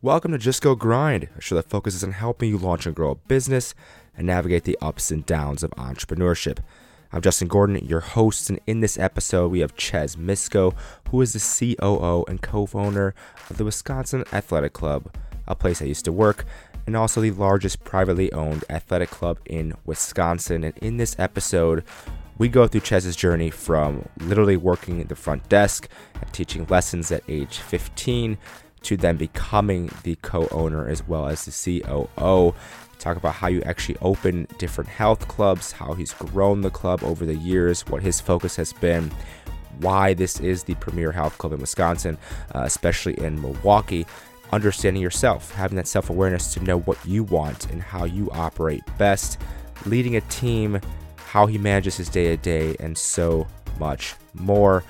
Welcome to Just Go Grind, a show that focuses on helping you launch and grow a business and navigate the ups and downs of entrepreneurship. I'm Justin Gordon, your host, and in this episode, we have Ches Misko, who is the COO and co owner of the Wisconsin Athletic Club, a place I used to work, and also the largest privately owned athletic club in Wisconsin. And in this episode, we go through Ches's journey from literally working at the front desk and teaching lessons at age 15 to then becoming the co owner as well as the COO talk about how you actually open different health clubs, how he's grown the club over the years, what his focus has been, why this is the premier health club in Wisconsin, uh, especially in Milwaukee. Understanding yourself, having that self awareness to know what you want and how you operate best, leading a team, how he manages his day to day, and so much more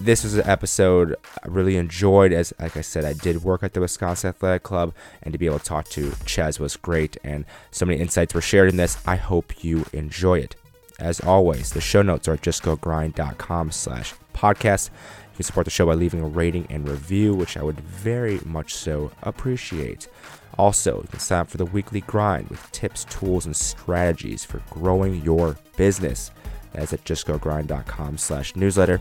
this was an episode I really enjoyed. As like I said, I did work at the Wisconsin Athletic Club, and to be able to talk to Ches was great. And so many insights were shared in this. I hope you enjoy it. As always, the show notes are at justgogrind.com slash podcast. You can support the show by leaving a rating and review, which I would very much so appreciate. Also, you can sign up for the weekly grind with tips, tools, and strategies for growing your business. That's at justgogrind.com slash newsletter.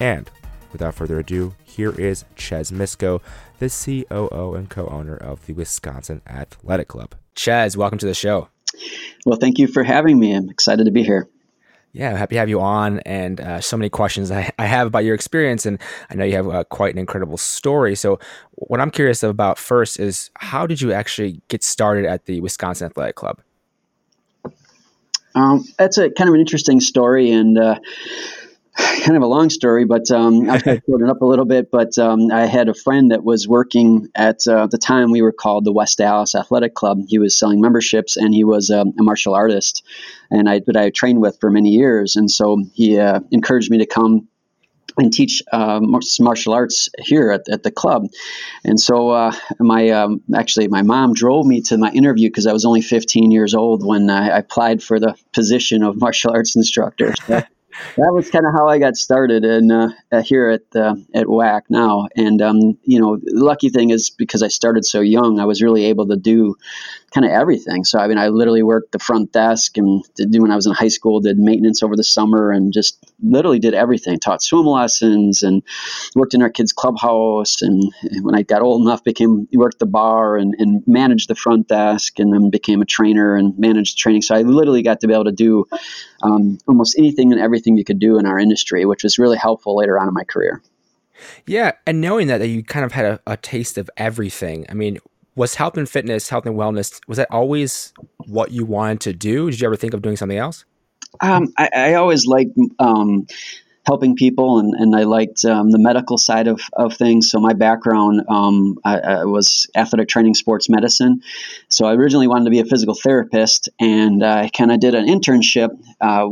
And without further ado, here is Ches Misko, the COO and co owner of the Wisconsin Athletic Club. Ches, welcome to the show. Well, thank you for having me. I'm excited to be here. Yeah, happy to have you on, and uh, so many questions I, I, have about your experience, and I know you have uh, quite an incredible story. So, what I'm curious about first is how did you actually get started at the Wisconsin Athletic Club? Um, that's a kind of an interesting story, and uh, kind of a long story, but um, to it up a little bit. But um, I had a friend that was working at uh, the time we were called the West Allis Athletic Club. He was selling memberships, and he was um, a martial artist, and I that I trained with for many years. And so he uh, encouraged me to come and teach uh, martial arts here at, at the club. And so uh, my um, actually my mom drove me to my interview because I was only 15 years old when I applied for the position of martial arts instructor. So that was kind of how I got started in uh, here at uh, at WAC now. And um, you know, the lucky thing is because I started so young, I was really able to do kind of everything. So I mean, I literally worked the front desk and did when I was in high school, did maintenance over the summer, and just literally did everything. Taught swim lessons and worked in our kids' clubhouse. And when I got old enough, became worked the bar and, and managed the front desk, and then became a trainer and managed training. So I literally got to be able to do um, almost anything and everything you could do in our industry, which was really helpful later on in my career. Yeah, and knowing that, that you kind of had a, a taste of everything. I mean, was health and fitness, health and wellness, was that always what you wanted to do? Did you ever think of doing something else? Um, I, I, always liked um, helping people, and, and I liked um, the medical side of, of things. So my background, um, I, I, was athletic training, sports medicine. So I originally wanted to be a physical therapist, and I kind of did an internship uh,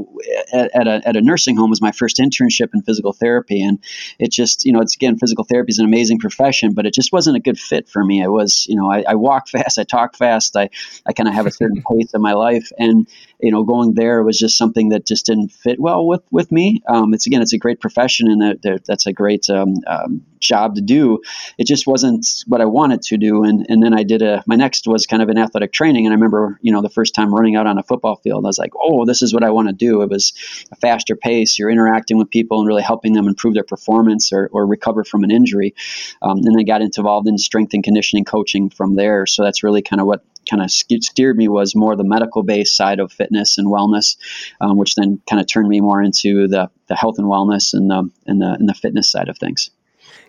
at, at, a, at a nursing home. Was my first internship in physical therapy, and it just you know it's again physical therapy is an amazing profession, but it just wasn't a good fit for me. I was you know I, I walk fast, I talk fast, I I kind of have a certain pace in my life, and you know going there was just something that just didn't fit well with with me. Um, it's again it's a great profession and that's a great um, um, job to do. It just wasn't what I wanted to do. And, and then I did a, my next was kind of an athletic training. And I remember, you know, the first time running out on a football field, I was like, oh, this is what I want to do. It was a faster pace. You're interacting with people and really helping them improve their performance or, or recover from an injury. Um, and I got involved in strength and conditioning coaching from there. So that's really kind of what kind of steered me was more the medical based side of fitness and wellness, um, which then kind of turned me more into the, the health and wellness and the, and the, and the fitness side of things.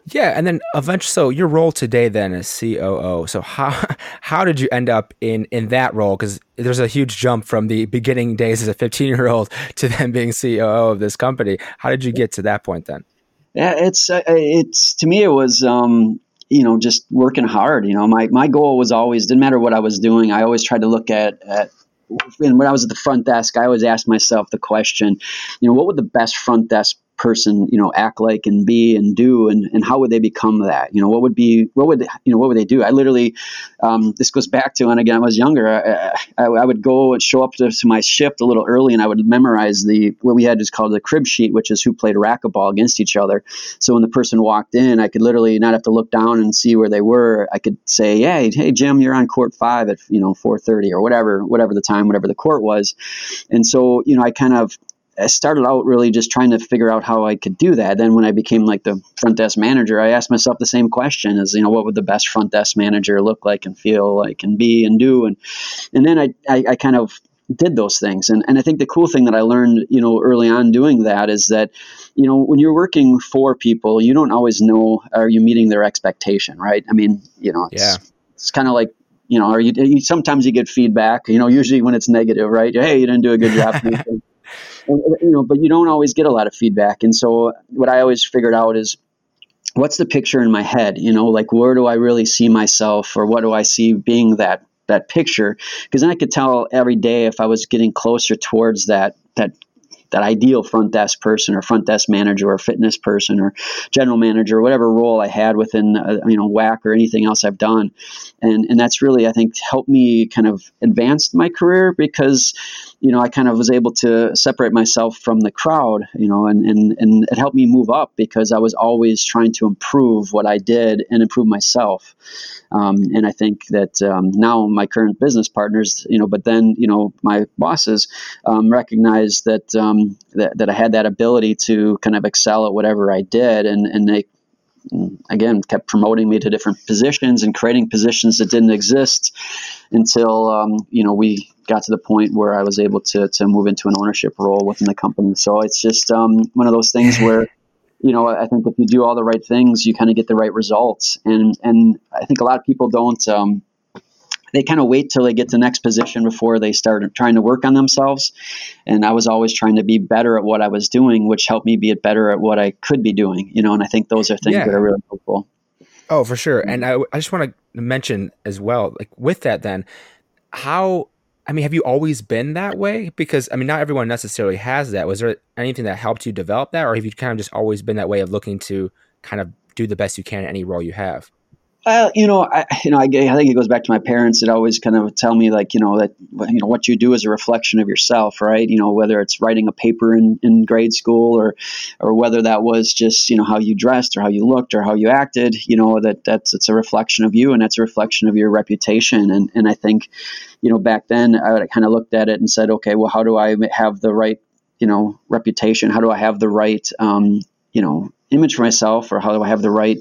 Yeah, and then eventually, so your role today then is COO. So how how did you end up in in that role? Because there's a huge jump from the beginning days as a 15 year old to then being COO of this company. How did you get to that point then? Yeah, it's uh, it's to me it was um, you know just working hard. You know, my my goal was always didn't matter what I was doing. I always tried to look at at and when I was at the front desk, I always asked myself the question, you know, what would the best front desk person you know act like and be and do and, and how would they become that? You know what would be what would you know what would they do? I literally um, this goes back to when again i was younger i, I, I would go and show up to, to, my shift a little early and i would memorize the what we had is called the crib sheet which is who played racquetball against each other. So when the person walked in i could literally not have to look down and see where they were. I could say hey hey jim you're on court five at you know 4.30 or whatever whatever the time whatever the court was. And so you know i kind of I started out really just trying to figure out how I could do that. Then when I became like the front desk manager, I asked myself the same question as, you know, what would the best front desk manager look like and feel like and be and do? And, and then I, I, I kind of did those things. And, and I think the cool thing that I learned, you know, early on doing that is that, you know, when you're working for people, you don't always know, are you meeting their expectation, right? I mean, you know, it's, yeah. it's kind of like you know, are you, you, sometimes you get feedback, you know, usually when it's negative, right? Hey, you didn't do a good job. and, uh, you know, but you don't always get a lot of feedback. And so uh, what I always figured out is what's the picture in my head? You know, like where do I really see myself, or what do I see being that that picture? Because then I could tell every day if I was getting closer towards that that that ideal front desk person or front desk manager or fitness person or general manager or whatever role I had within uh, you know WAC or anything else I've done, and and that's really I think helped me kind of advance my career because you know I kind of was able to separate myself from the crowd, you know, and and and it helped me move up because I was always trying to improve what I did and improve myself. Um, and I think that um, now my current business partners, you know, but then you know my bosses um, recognize that, um, that that I had that ability to kind of excel at whatever I did, and and they again kept promoting me to different positions and creating positions that didn't exist until um, you know we got to the point where I was able to to move into an ownership role within the company. So it's just um, one of those things where you know, I think if you do all the right things, you kind of get the right results. And and I think a lot of people don't. They kind of wait till they get to the next position before they start trying to work on themselves. And I was always trying to be better at what I was doing, which helped me be better at what I could be doing. You know, and I think those are things yeah. that are really helpful. Oh, for sure. And mm-hmm. I, I just want to mention as well, like with that, then how I mean, have you always been that way? Because I mean, not everyone necessarily has that. Was there anything that helped you develop that, or have you kind of just always been that way of looking to kind of do the best you can in any role you have? Well, you know, I, you know, I, I, think it goes back to my parents that always kind of tell me like, you know, that you know what you do is a reflection of yourself, right? You know, whether it's writing a paper in, in grade school or or whether that was just you know how you dressed or how you looked or how you acted, you know, that that's it's a reflection of you and that's a reflection of your reputation. And and I think, you know, back then I kind of looked at it and said, okay, well, how do I have the right you know reputation? How do I have the right um, you know image for myself or how do I have the right,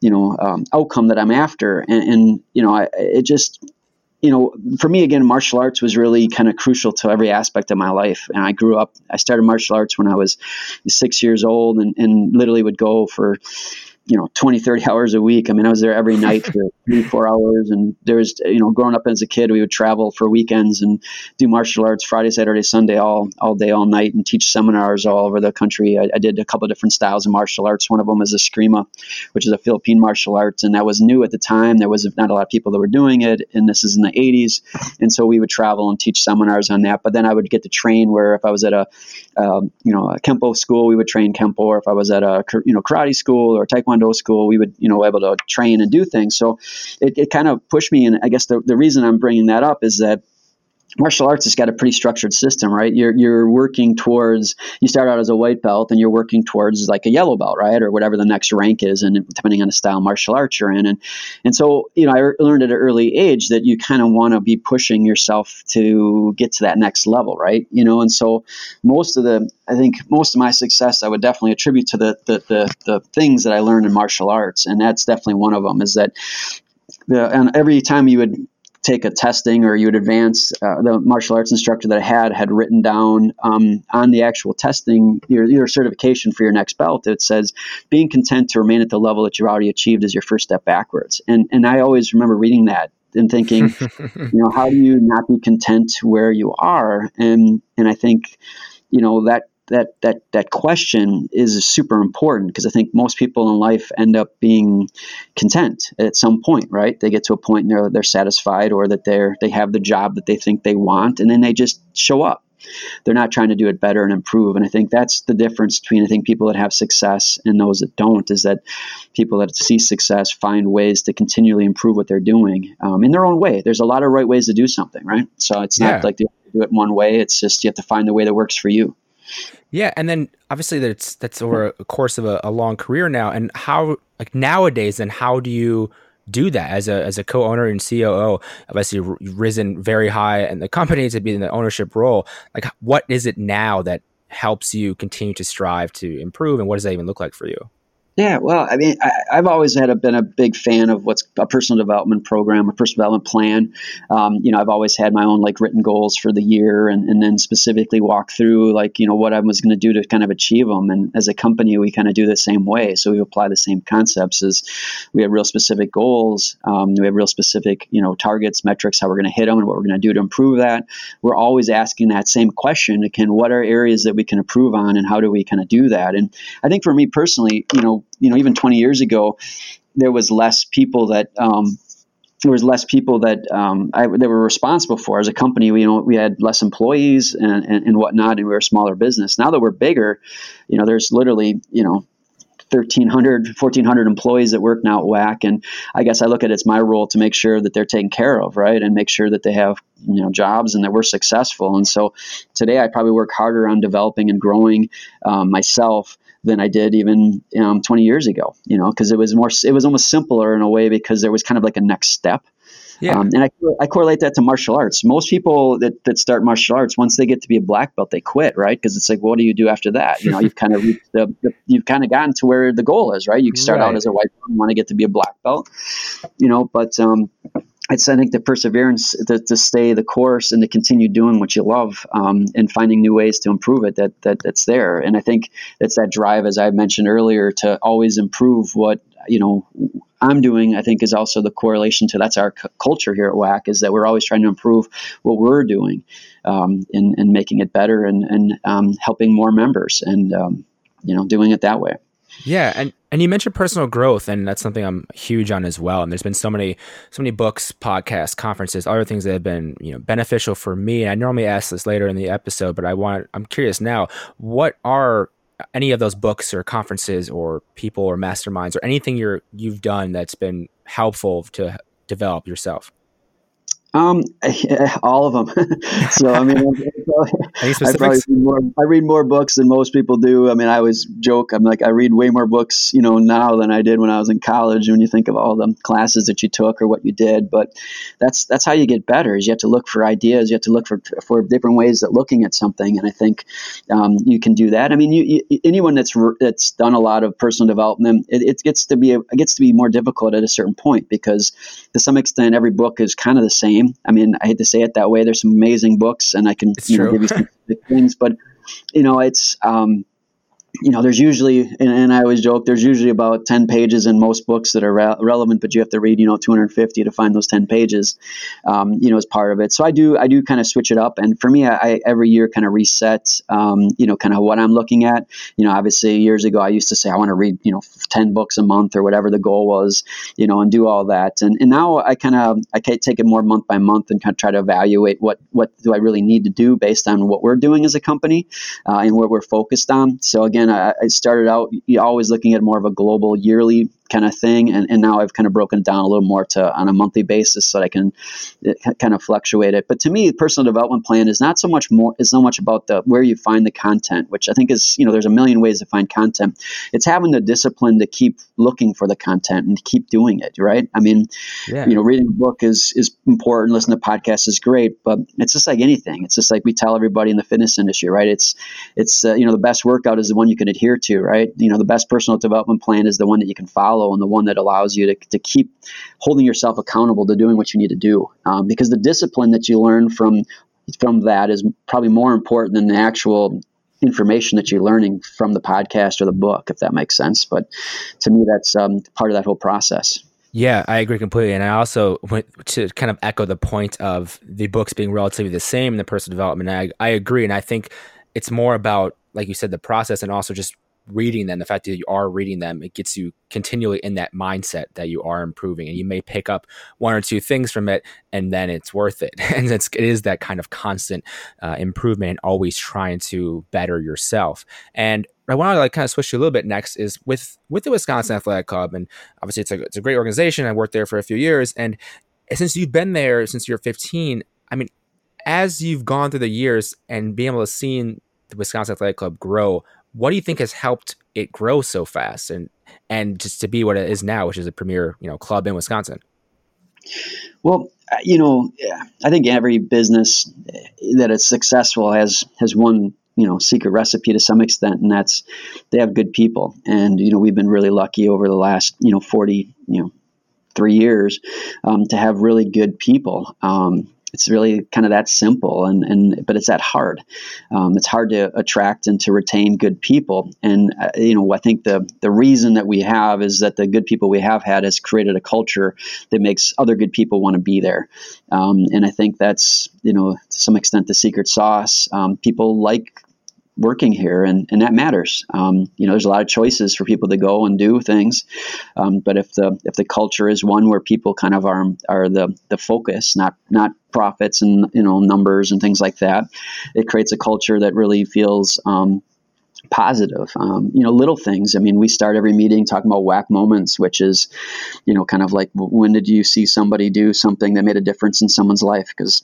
you know, um, outcome that I'm after? And, and you know, I, it just, you know, for me again, martial arts was really kind of crucial to every aspect of my life. And I grew up, I started martial arts when I was six years old and, and literally would go for, you know 20 30 hours a week. I mean i was there every night for three four hours and there was you know growing up as a kid we would travel for weekends and do martial arts friday saturday sunday all all day all night and teach seminars all over the country. I, I did a couple of different styles of martial arts. One of them is eskrima which is a philippine martial arts and that was new at the time. There was not a lot of people that were doing it and this is in the 80s and so we would travel and teach seminars on that. But then i would get to train where if i was at a um, you know a kempo school we would train kempo or if i was at a you know karate school or taekwondo taekwondo school, we would, you know, able to train and do things. So it, it kind of pushed me. And I guess the, the reason I'm bringing that up is that martial arts has got a pretty structured system, right? You're you're working towards you start out as a white belt and you're working towards like a yellow belt, right, or whatever the next rank is, and depending on the style martial arts you're in, and and so you know I er, learned at an early age that you kind of want to be pushing yourself to get to that next level, right? You know, and so most of the I think most of my success I would definitely attribute to the the the, the things that I learned in martial arts, and that's definitely one of them. Is that the, and every time you would take a testing or you would advance, uh, the martial arts instructor that I had had written down um, on the actual testing, your, your certification for your next belt, it says being content to remain at the level that you've already achieved is your first step backwards. And, and I always remember reading that and thinking, you know, how do you not be content where you are? And, and I think, you know, that that that that question is super important because I think most people in life end up being content at some point, right? They get to a point and they're they're satisfied or that they're they have the job that they think they want, and then they just show up. they're not trying to do it better and improve. And I think that's the difference between I think people that have success and those that don't is that people that see success find ways to continually improve what they're doing um, in their own way. There's a lot of right ways to do something, right? So it's not yeah. like they do it one way. It's just you have to find the way that works for you. Yeah, and then obviously that's that's over a course of a, a long career now. And how like nowadays, then how do you do that as a as a co-owner and COO? Obviously, risen very high in the company to be in the ownership role. Like, what is it now that helps you continue to strive to improve, and what does that even look like for you? Yeah, well, I mean, I, have always had a, been a big fan of what's a personal development program a personal development plan. Um, you know, I've always had my own like written goals for the year, and, and then specifically walk through like you know what I was going to do to kind of achieve them. And as a company, we kind of do the same way. So we apply the same concepts. As we have real specific goals, um, we have real specific you know targets, metrics, how we're going to hit them, and what we're going to do to improve that. We're always asking that same question: Can what are areas that we can improve on, and how do we kind of do that? And I think for me personally, you know you know even 20 years ago there was less people that um, there was less people that um, I, that were responsible for as a company. We you know we had less employees and, and, and whatnot, and we were a smaller business. Now that we're bigger, you know, there's literally you know 1,300, 1,400 employees that work now at WAC. And I guess I look at it, it's my role to make sure that they're taken care of, right? And make sure that they have, you know, jobs and that we're successful. And so today I probably work harder on developing and growing um, myself than I did even um, 20 years ago, you know, because it was more, it was almost simpler in a way because there was kind of like a next step. Yeah. Um, and I, I correlate that to martial arts. Most people that, that start martial arts, once they get to be a black belt, they quit, right? Because it's like, what do you do after that? You know, you've kind of the, the, you've kind of gotten to where the goal is, right? You start right. out as a white belt, want to get to be a black belt, you know. But um, it's I think the perseverance to, to, stay the course and to continue doing what you love um, and finding new ways to improve it that, that that's there. And I think it's that drive, as I mentioned earlier, to always improve what you know I'm doing. I think is also the correlation to that's our c- culture here at WAC is that we're always trying to improve what we're doing um, and, and making it better and and um, helping more members and um, you know doing it that way. Yeah, and and you mentioned personal growth, and that's something I'm huge on as well. And there's been so many so many books, podcasts, conferences, other things that have been you know beneficial for me. And I normally ask this later in the episode, but I want I'm curious now. What are any of those books or conferences or people or masterminds or anything you're you've done that's been helpful to develop yourself? Um, all of them. so I mean, I, probably read more, I read more books than most people do. I mean, I always joke. I'm like, I read way more books, you know, now than I did when I was in college. When you think of all the classes that you took or what you did, but that's that's how you get better. Is you have to look for ideas. You have to look for for different ways of looking at something. And I think um, you can do that. I mean, you, you, anyone that's that's done a lot of personal development, it, it gets to be it gets to be more difficult at a certain point because to some extent, every book is kind of the same I mean, I hate to say it that way. There's some amazing books, and I can you know, give you some things, but you know, it's um, you know, there's usually, and, and, I always joke, there's usually about 10 pages in most books that are re- relevant, but you have to read, you know, 250 to find those 10 pages, um, you know, as part of it. So I do, I do kind of switch it up. And for me, I, I every year kind of reset, um, you know, kind of what I'm looking at. You know, obviously years ago, I used to say, I want to read, you know, 10 books a month or whatever the goal was, you know, and do all that. And, and now I kind of, I take it more month by month and kind of try to evaluate what, what do I really need to do based on what we're doing as a company uh, and what we're focused on. So again, again, I, started out always looking at more of a global yearly kind of thing. And, and now I've kind of broken it down a little more to on a monthly basis so that I can kind of fluctuate it. But to me, personal development plan is not so much more is so much about the where you find the content, which I think is you know there's a million ways to find content. It's having the discipline to keep looking for the content and keep doing it. Right? I mean, yeah. you know, reading a book is is important. Listening to podcasts is great, but it's just like anything. It's just like we tell everybody in the fitness industry, right? It's it's uh, you know the best workout is the one you can adhere to, right? You know, the best personal development plan is the one that you can follow follow and the one that allows you to, to keep holding yourself accountable to doing what you need to do. Um, because the discipline that you learn from from that is probably more important than the actual information that you're learning from the podcast or the book, if that makes sense. But to me, that's um, part of that whole process. Yeah, I agree completely. And I also went to kind of echo the point of the books being relatively the same in the personal development. I, I agree. And I think it's more about, like you said, the process and also just reading them, the fact that you are reading them, it gets you continually in that mindset that you are improving, and you may pick up one or two things from it, and then it's worth it. And it's it is that kind of constant uh, improvement, always trying to better yourself. And I want to like kind of switch to a little bit next is with with the Wisconsin Athletic Club, and obviously it's a it's a great organization. I worked there for a few years, and since you've been there since you're 15, I mean, as you've gone through the years and being able to see the Wisconsin Athletic Club grow, what do you think has helped it grow so fast and and just to be what it is now, which is a premier you know club in Wisconsin? Well, uh, you know, I think every business that is successful has has one you know secret recipe to some extent, and that's they have good people. And you know, we've been really lucky over the last you know forty you know three years um, to have really good people. Um, it's really kind of that simple and, and but it's that hard. Um, it's hard to attract and to retain good people. And uh, you know i think the the reason that we have is that the good people we have had has created a culture that makes other good people want to be there. Um, and i think that's you know to some extent the secret sauce. Um, people like working here, and, and that matters. Um, you know, there's a lot of choices for people to go and do things, um, but if the if the culture is one where people kind of are are the the focus, not not profits and you know numbers and things like that, it creates a culture that really feels. Um, positive. Um, you know, little things. I mean, we start every meeting talking about WAC moments, which is, you know, kind of like when did you see somebody do something that made a difference in someone's life? Because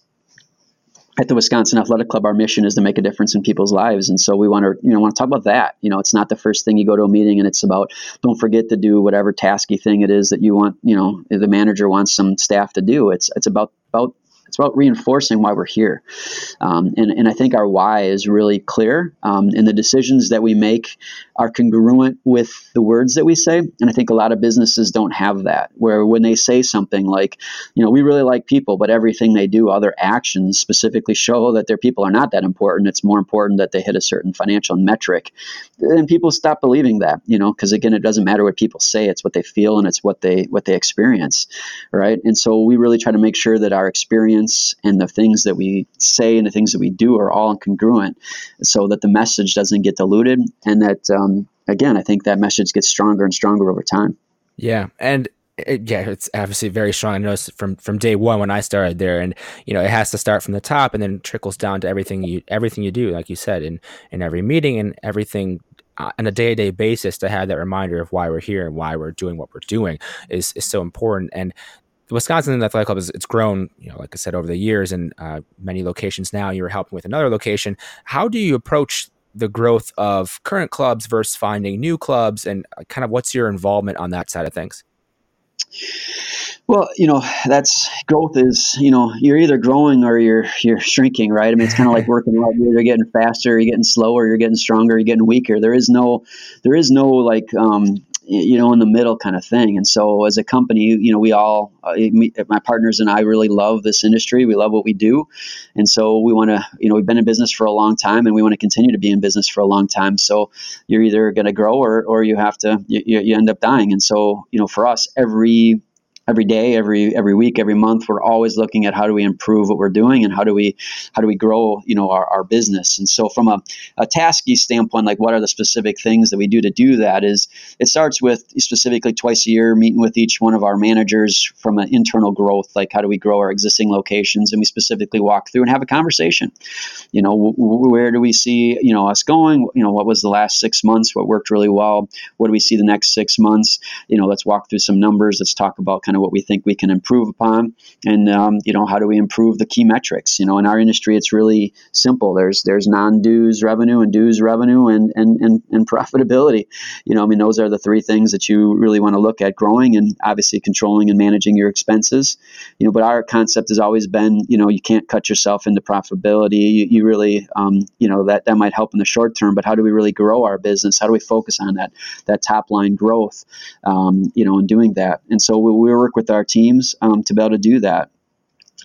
at the Wisconsin Athletic Club, our mission is to make a difference in people's lives, and so we want to, you know, want to talk about that. You know, it's not the first thing you go to a meeting, and it's about don't forget to do whatever tasky thing it is that you want. You know, the manager wants some staff to do. It's it's about about it's about reinforcing why we're here. Um, and, and I think our why is really clear. Um, and the decisions that we make are congruent with the words that we say. And I think a lot of businesses don't have that, where when they say something like, you know, we really like people, but everything they do, other actions specifically show that their people are not that important. It's more important that they hit a certain financial metric. And people stop believing that, you know, because again, it doesn't matter what people say, it's what they feel and it's what they what they experience. Right. And so we really try to make sure that our experience and the things that we say and the things that we do are all congruent so that the message doesn't get diluted and that um, again i think that message gets stronger and stronger over time yeah and it, yeah, it's obviously very strong. I noticed from from day one when I started there, and you know, it has to start from the top and then trickles down to everything you everything you do, like you said, in in every meeting and everything uh, on a day to day basis to have that reminder of why we're here and why we're doing what we're doing is is so important. And the Wisconsin Athletic Club is it's grown, you know, like I said, over the years in uh, many locations now. You're helping with another location. How do you approach the growth of current clubs versus finding new clubs, and uh, kind of what's your involvement on that side of things? Well, you know, that's growth is, you know, you're either growing or you're you're shrinking, right? I mean, it's kind of like working out. You're getting faster, you're getting slower, you're getting stronger, you're getting weaker. There is no, there is no like um, you know in the middle kind of thing. And so as a company you know we all uh, my partners and i really love this industry. We love what we do. And so we want to you know we've been in business for a long time and we want to continue to be in business for a long time. So you're either going to grow or, or you have to you, you end up dying. And so you know for us every every day, every every week, every month, we're always looking at how do we improve what we're doing and how do we how do we grow, you know, our, our business. And so from a, a tasky standpoint, like what are the specific things that we do to do that is it starts with specifically twice a year meeting with each one of our managers from an internal growth, like how do we grow our existing locations and we specifically walk through and have a conversation. You know, w- where do we see, you know, us going? You know, what was the last six months? What worked really well? What do we see the next six months? You know, let's walk through some numbers. Let's talk about kind of what we think we can improve upon, and um, you know how do we improve the key metrics? You know, in our industry, it's really simple. There's there's non-dues revenue and dues revenue and and and, and profitability. You know, I mean those are the three things that you really want to look at growing and obviously controlling and managing your expenses. You know, but our concept has always been you know you can't cut yourself into profitability. You, you really um, you know that that might help in the short term, but how do we really grow our business? How do we focus on that that top line growth? Um, you know, in doing that, and so we, we work with our teams um, to be able to do that.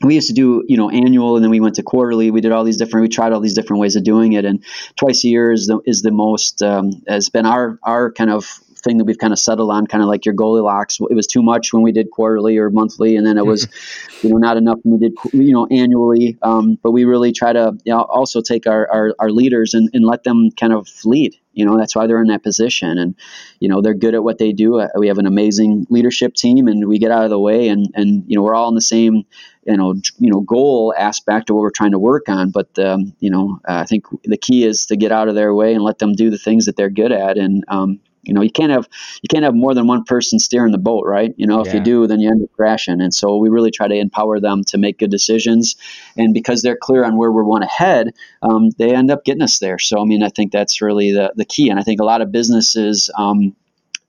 We used to do you know annual and then we went to quarterly. We did all these different we tried all these different ways of doing it and twice a year is the, is the most um, has been our our kind of thing that we've kind of settled on kind of like your Goldilocks. It was too much when we did quarterly or monthly and then it was you know not enough when we did you know annually. Um, but we really try to you know, also take our, our, our leaders and, and let them kind of lead You know, that's why they're in that position. And, you know, they're good at what they do. Uh, we have an amazing leadership team and we get out of the way and, and, you know, we're all in the same, you know, you know, goal aspect of what we're trying to work on. But, um, you know, uh, I think the key is to get out of their way and let them do the things that they're good at. And, um, you know you can't have you can't have more than one person steering the boat right you know if yeah. you do then you end up crashing and so we really try to empower them to make good decisions and because they're clear on where we want to head um, they end up getting us there so i mean i think that's really the, the key and i think a lot of businesses um,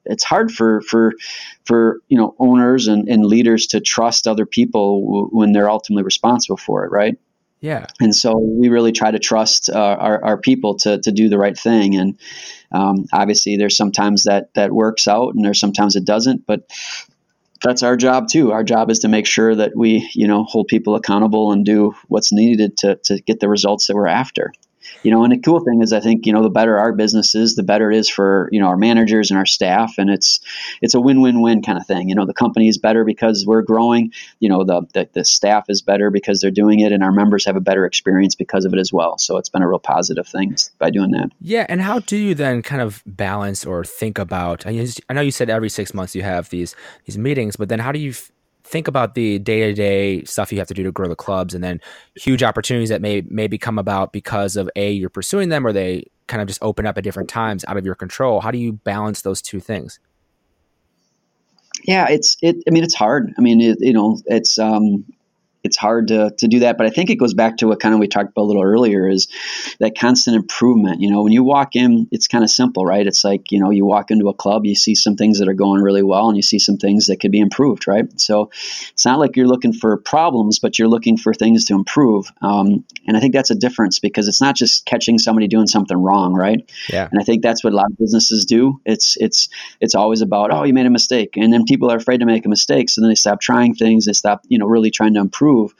it's hard for for for you know owners and, and leaders to trust other people w- when they're ultimately responsible for it right yeah. And so we really try to trust uh, our, our people to, to do the right thing. And um, obviously, there's sometimes that that works out, and there's sometimes it doesn't. But that's our job too. Our job is to make sure that we, you know, hold people accountable and do what's needed to to get the results that we're after you know, and the cool thing is, I think you know, the better our business is, the better it is for you know our managers and our staff, and it's it's a win-win-win kind of thing. You know, the company is better because we're growing. You know, the, the the staff is better because they're doing it, and our members have a better experience because of it as well. So it's been a real positive thing by doing that. Yeah, and how do you then kind of balance or think about? I know you said every six months you have these these meetings, but then how do you think about the day-to-day stuff you have to do to grow the clubs and then huge opportunities that may maybe come about because of a you're pursuing them or they kind of just open up at different times out of your control. How do you balance those two things? Yeah it's it i mean it's hard. I mean it, you know it's um it's hard to, to do that. But I think it goes back to what kind of we talked about a little earlier is that constant improvement. You know, when you walk in, it's kind of simple, right? It's like, you know, you walk into a club, you see some things that are going really well and you see some things that could be improved, right? So it's not like you're looking for problems, but you're looking for things to improve. Um, and I think that's a difference because it's not just catching somebody doing something wrong, right? Yeah. And I think that's what a lot of businesses do. It's, it's, it's always about, oh, you made a mistake. And then people are afraid to make a mistake. So then they stop trying things. They stop, you know, really trying to improve improve.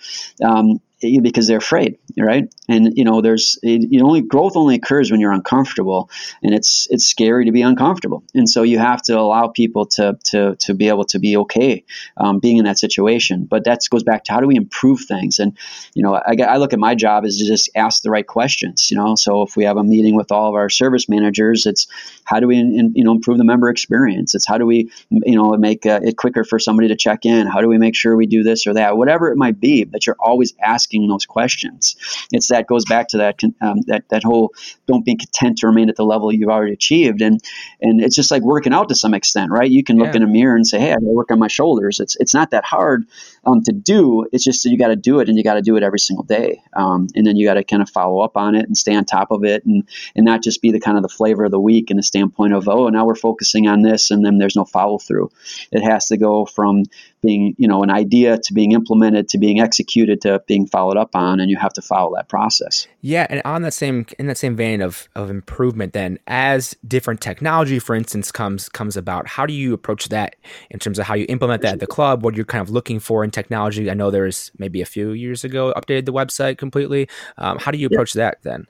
Um, because they're afraid, right? And you know, there's it, only growth only occurs when you're uncomfortable, and it's it's scary to be uncomfortable, and so you have to allow people to to to be able to be okay um, being in that situation. But that goes back to how do we improve things, and you know, I, I look at my job is to just ask the right questions, you know. So if we have a meeting with all of our service managers, it's how do we in, you know improve the member experience? It's how do we you know make uh, it quicker for somebody to check in? How do we make sure we do this or that? Whatever it might be, but you're always asking asking those questions. It's that goes back to that um, that that whole don't be content to remain at the level you've already achieved, and and it's just like working out to some extent, right? You can look yeah. in a mirror and say, hey, I got to work on my shoulders. It's it's not that hard um, to do. It's just that you got to do it, and you got to do it every single day, um, and then you got to kind of follow up on it and stay on top of it, and and not just be the kind of the flavor of the week in the standpoint of oh, now we're focusing on this, and then there's no follow through. It has to go from being you know an idea to being implemented to being executed to being followed up on and you have to follow that process. Yeah and on that same in that same vein of of improvement then as different technology for instance comes comes about how do you approach that in terms of how you implement that at the club? What you're kind of looking for in technology? I know there's maybe a few years ago updated the website completely. Um, how do you approach yeah. that then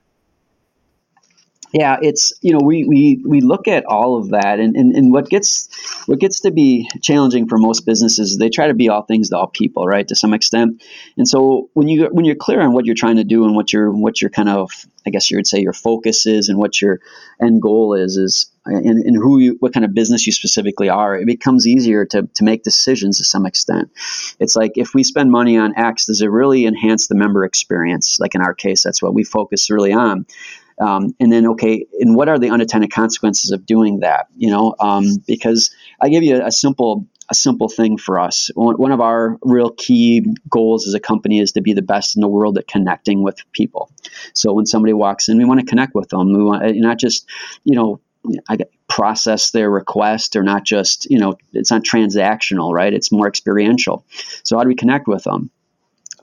yeah, it's you know we we we look at all of that, and, and and what gets what gets to be challenging for most businesses, they try to be all things to all people, right, to some extent. And so when you when you're clear on what you're trying to do and what your what your kind of I guess you would say your focus is and what your end goal is is and, and who you what kind of business you specifically are, it becomes easier to to make decisions to some extent. It's like if we spend money on X, does it really enhance the member experience? Like in our case, that's what we focus really on. Um, and then, okay, and what are the unintended consequences of doing that? You know, um, because I give you a, a, simple a simple thing for us. One, of our real key goals as a company is to be the best in the world at connecting with people. So when somebody walks in, we want to connect with them. We want not just you know I process their request or not just you know it's not transactional right it's more experiential so how do we connect with them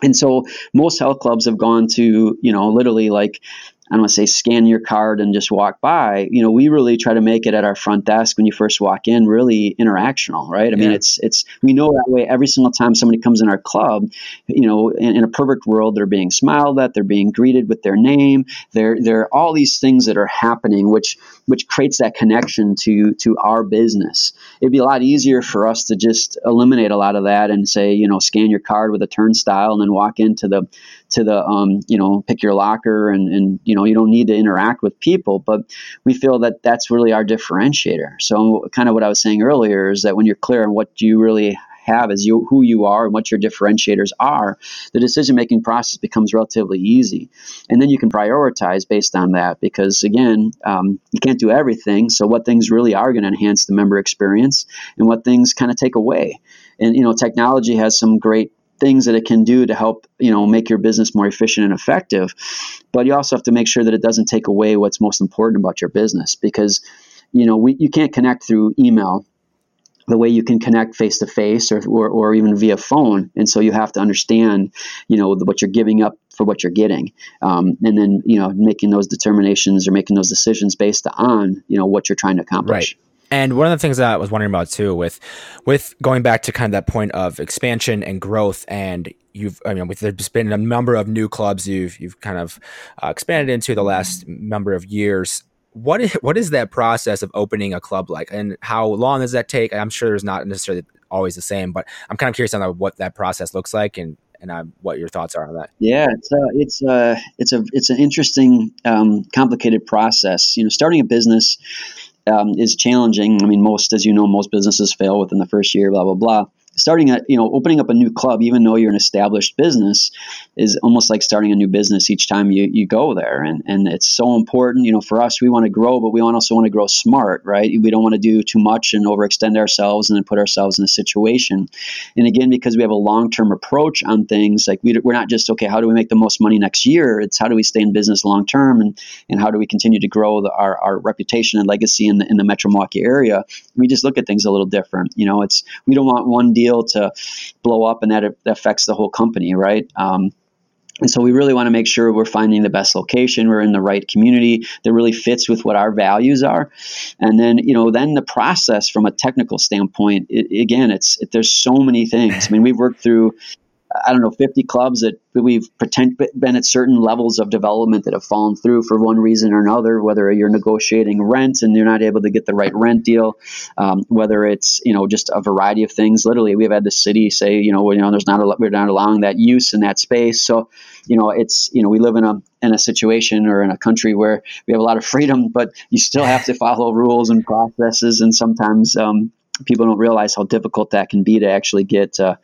and so most health clubs have gone to you know literally like I don't want to say scan your card and just walk by. You know, we really try to make it at our front desk when you first walk in really interactional, right? I yeah. mean, it's it's we know that way every single time somebody comes in our club. You know, in, in, a perfect world, they're being smiled at, they're being greeted with their name. There there are all these things that are happening, which which creates that connection to to our business. It'd be a lot easier for us to just eliminate a lot of that and say, you know, scan your card with a turnstile and then walk into the to the um, you know pick your locker and and you know you don't need to interact with people, but we feel that that's really our differentiator. So, kind of what I was saying earlier is that when you're clear on what you really have as you who you are and what your differentiators are, the decision making process becomes relatively easy, and then you can prioritize based on that. Because again, um, you can't do everything. So what things really are going to enhance the member experience, and what things kind of take away. And you know, technology has some great things that it can do to help you know make your business more efficient and effective but you also have to make sure that it doesn't take away what's most important about your business because you know we, you can't connect through email the way you can connect face to face or, or even via phone. And so you have to understand, you know, what you're giving up for what you're getting. Um, and then, you know, making those determinations or making those decisions based on, you know, what you're trying to accomplish. Right. And one of the things that I was wondering about too, with with going back to kind of that point of expansion and growth, and you've, I mean, with there's been a number of new clubs you've you've kind of uh, expanded into the last number of years what is what is that process of opening a club like, and how long does that take? I'm sure there's not necessarily always the same, but I'm kind of curious on what that process looks like and and uh, what your thoughts are on that. Yeah, it's a, uh, it's a, uh, it's a it's an interesting, um, complicated process. You know, starting a business um, is challenging. I mean, most, as you know, most businesses fail within the first year. Blah blah blah starting a you know opening up a new club even though you're an established business is almost like starting a new business each time you, you go there. And and it's so important you know for us we want to grow but we also want to grow smart right? We don't want to do too much and overextend ourselves and then put ourselves in a situation. And again because we have a long-term approach on things like we, we're not just okay how do we make the most money next year? It's how do we stay in business long term and and how do we continue to grow the, our, our reputation and legacy in the, in the metro milwaukee area? We just look at things a little different you know? It's we don't want one deal deal to blow up and that, affects the whole company, right? Um, and so we really want to make sure we're finding the best location, we're in the right community that really fits with what our values are. And then, you know, then the process from a technical standpoint, it, again, it's it, there's so many things. I mean, we've worked through I don't know, 50 clubs that we've pretend, been at certain levels of development that have fallen through for one reason or another, whether you're negotiating rent and you're not able to get the right rent deal, um, whether it's, you know, just a variety of things. Literally, we've had the city say, you know, you know, there's not, a, we're not allowing that use in that space. So, you know, it's, you know, we live in a, in a situation or in a country where we have a lot of freedom, but you still have to follow rules and processes. And sometimes, um, people don't realize how difficult that can be to actually get uh,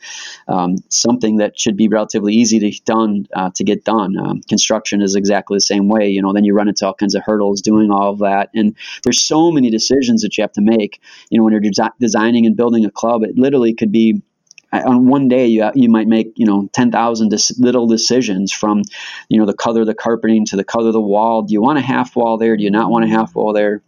um, something that should be relatively easy to done uh, to get done. Um, construction is exactly the same way. You know, then you run into all kinds of hurdles doing all of that, and there's so many decisions that you have to make. You know, when you're de- designing and building a club, it literally could be uh, on one day you, you might make you know 10,000 little decisions from you know the color of the carpeting to the color of the wall do you want a half wall there do you not want a half wall there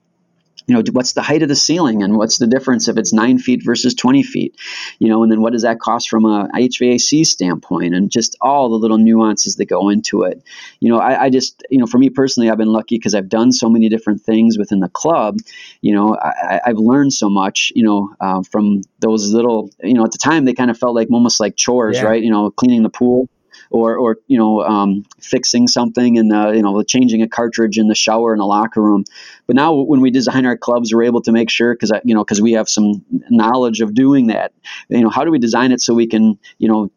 you know, what's the height of the ceiling and what's the difference if it's nine feet versus 20 feet, you know, and then what does that cost from a HVAC standpoint and just all the little nuances that go into it. You know, I, I just, you know, for me personally, I've been lucky because I've done so many different things within the club. You know, I, have learned so much, you know, uh, from those little, you know, at the time they kind of felt like almost like chores, yeah. right? You know, cleaning the pool or or you know um, fixing something and uh, you know changing a cartridge in the shower in the locker room. But now when we design our clubs, we're able to make sure because you know because we have some knowledge of doing that. You know how do we design it so we can you know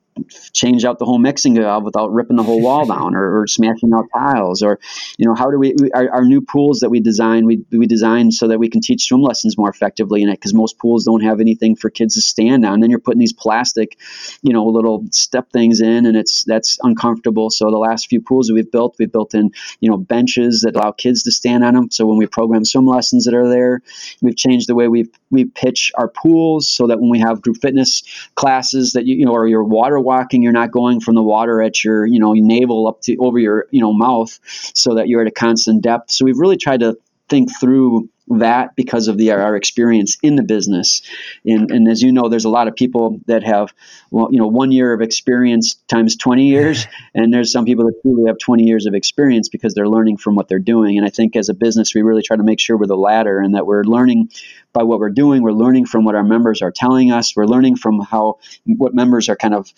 change out the whole mixing valve without ripping the whole wall down or, or smashing out tiles or you know how do we, we our, our, new pools that we design we, we design so that we can teach swim lessons more effectively in it because most pools don't have anything for kids to stand on. Then you're putting these plastic you know little step things in and it's that's uncomfortable. So the last few pools that we've built we've built in you know benches that allow kids to stand on them so when we program swim lessons that are there we've changed the way we we pitch our pools so that when we have group fitness classes that you, you know or your water walking, you're not going from the water at your, you know, navel up to over your, you know, mouth so that you're at a constant depth. So we've really tried to think through that because of the our experience in the business. And, and as you know, there's a lot of people that have, well, you know, one year of experience times 20 years, and there's some people that truly have 20 years of experience because they're learning from what they're doing. And I think as a business, we really try to make sure we're the latter and that we're learning by what we're doing. We're learning from what our members are telling us. We're learning from how what members are kind of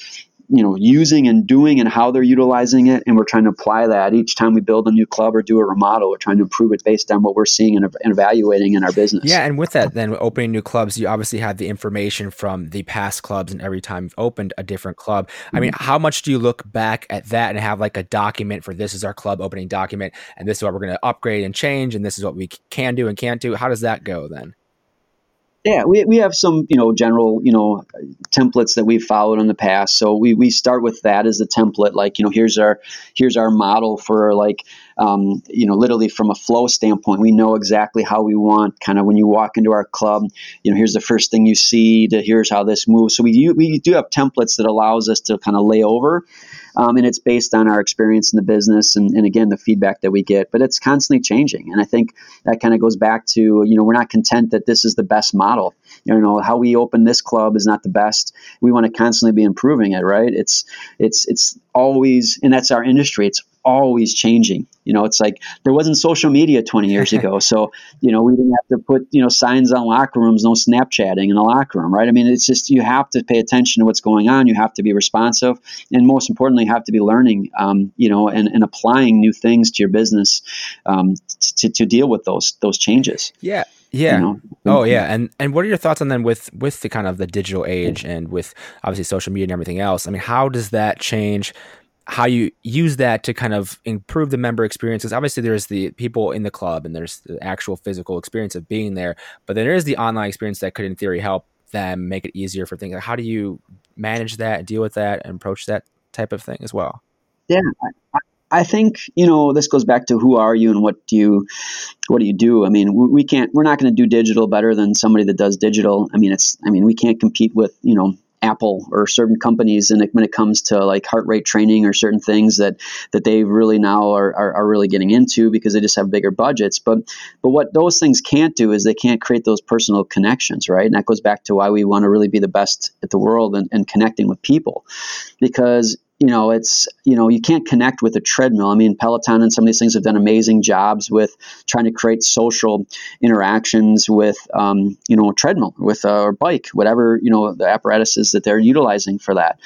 you know using and doing and how they're utilizing it and we're trying to apply that. Each time we build a new club or do a remodel we're trying to improve it based on what we're seeing and, and evaluating in our business. Yeah and with that then opening new clubs you obviously have the information from the past clubs and every time you've opened a different club. I mean mm-hmm. how much do you look back at that and have like a document for this is our club opening document and this is what we're going to upgrade and change and this is what we can do and can't do? How does that go then yeah, we, we have some, you know, general, you know, templates that we've followed in the past. So we, we start with that as a template. Like, you know, here's our here's our model for like, um, you know, literally from a flow standpoint, we know exactly how we want. Kind of when you walk into our club, you know, here's the first thing you see. To here's how this moves. So we we do have templates that allows us to kind of lay over um, and it's based on our experience in the business and, and, again the feedback that we get. But it's constantly changing, and I think that kind of goes back to you know we're not content that this is the best model. You know how we open this club is not the best. We want to constantly be improving it. Right? It's it's it's always, and that's our industry. It's always changing. You know, it's like there wasn't social media 20 years ago. So, you know, we didn't have to put, you know, signs on locker rooms, no Snapchatting in the locker room, right? I mean, it's just, you have to pay attention to what's going on. You have to be responsive. And most importantly, you have to be learning, um, you know, and, and applying new things to your business um, to, to deal with those, those changes. Yeah. Yeah. You know? Oh yeah. And and what are your thoughts on then with with the kind of the digital age and with obviously social media and everything else? I mean, how does that change how you use that to kind of improve the member experiences. Obviously, there's the people in the club and there's the actual physical experience of being there, but then there is the online experience that could, in theory, help them make it easier for things. Like how do you manage that, deal with that, and approach that type of thing as well? Yeah, I, I think you know this goes back to who are you and what do you what do you do? I mean, we, we can't we're not going to do digital better than somebody that does digital. I mean, it's I mean we can't compete with you know Apple or certain companies, and when it comes to like heart rate training or certain things that that they really now are, are, are, really getting into because they just have bigger budgets. But but what those things can't do is they can't create those personal connections, right? And that goes back to why we want to really be the best at the world and, and connecting with people, because you know, it's, you know, you can't connect with a treadmill. I mean, Peloton and some of these things have done amazing jobs with trying to create social interactions with, um, you know, a treadmill, with a bike, whatever, you know, the apparatuses that they're utilizing for that.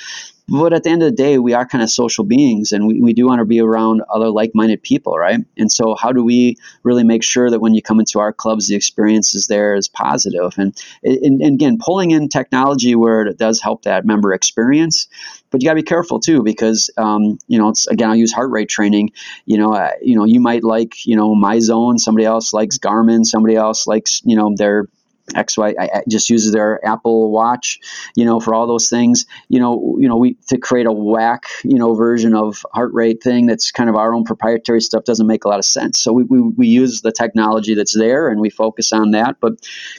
But at the end of the day, we are kind of social beings and we, we do want to be around other like minded people, right? And so, how do we really make sure that when you come into our clubs, the experience is there is positive? And, and, and again, pulling in technology where it does help that member experience, but you got to be careful too because um, you know it's again I'll use heart rate training. You know, you know you might like you know MyZone, somebody else likes Garmin, somebody else likes you know their XY I, just uses their Apple Watch, you know, for all those things. You know, you know, we to create a WAC, you know, version of heart rate thing that's kind of our own proprietary stuff doesn't make a lot of sense. So we, we, we use the technology that's there and we focus on that. But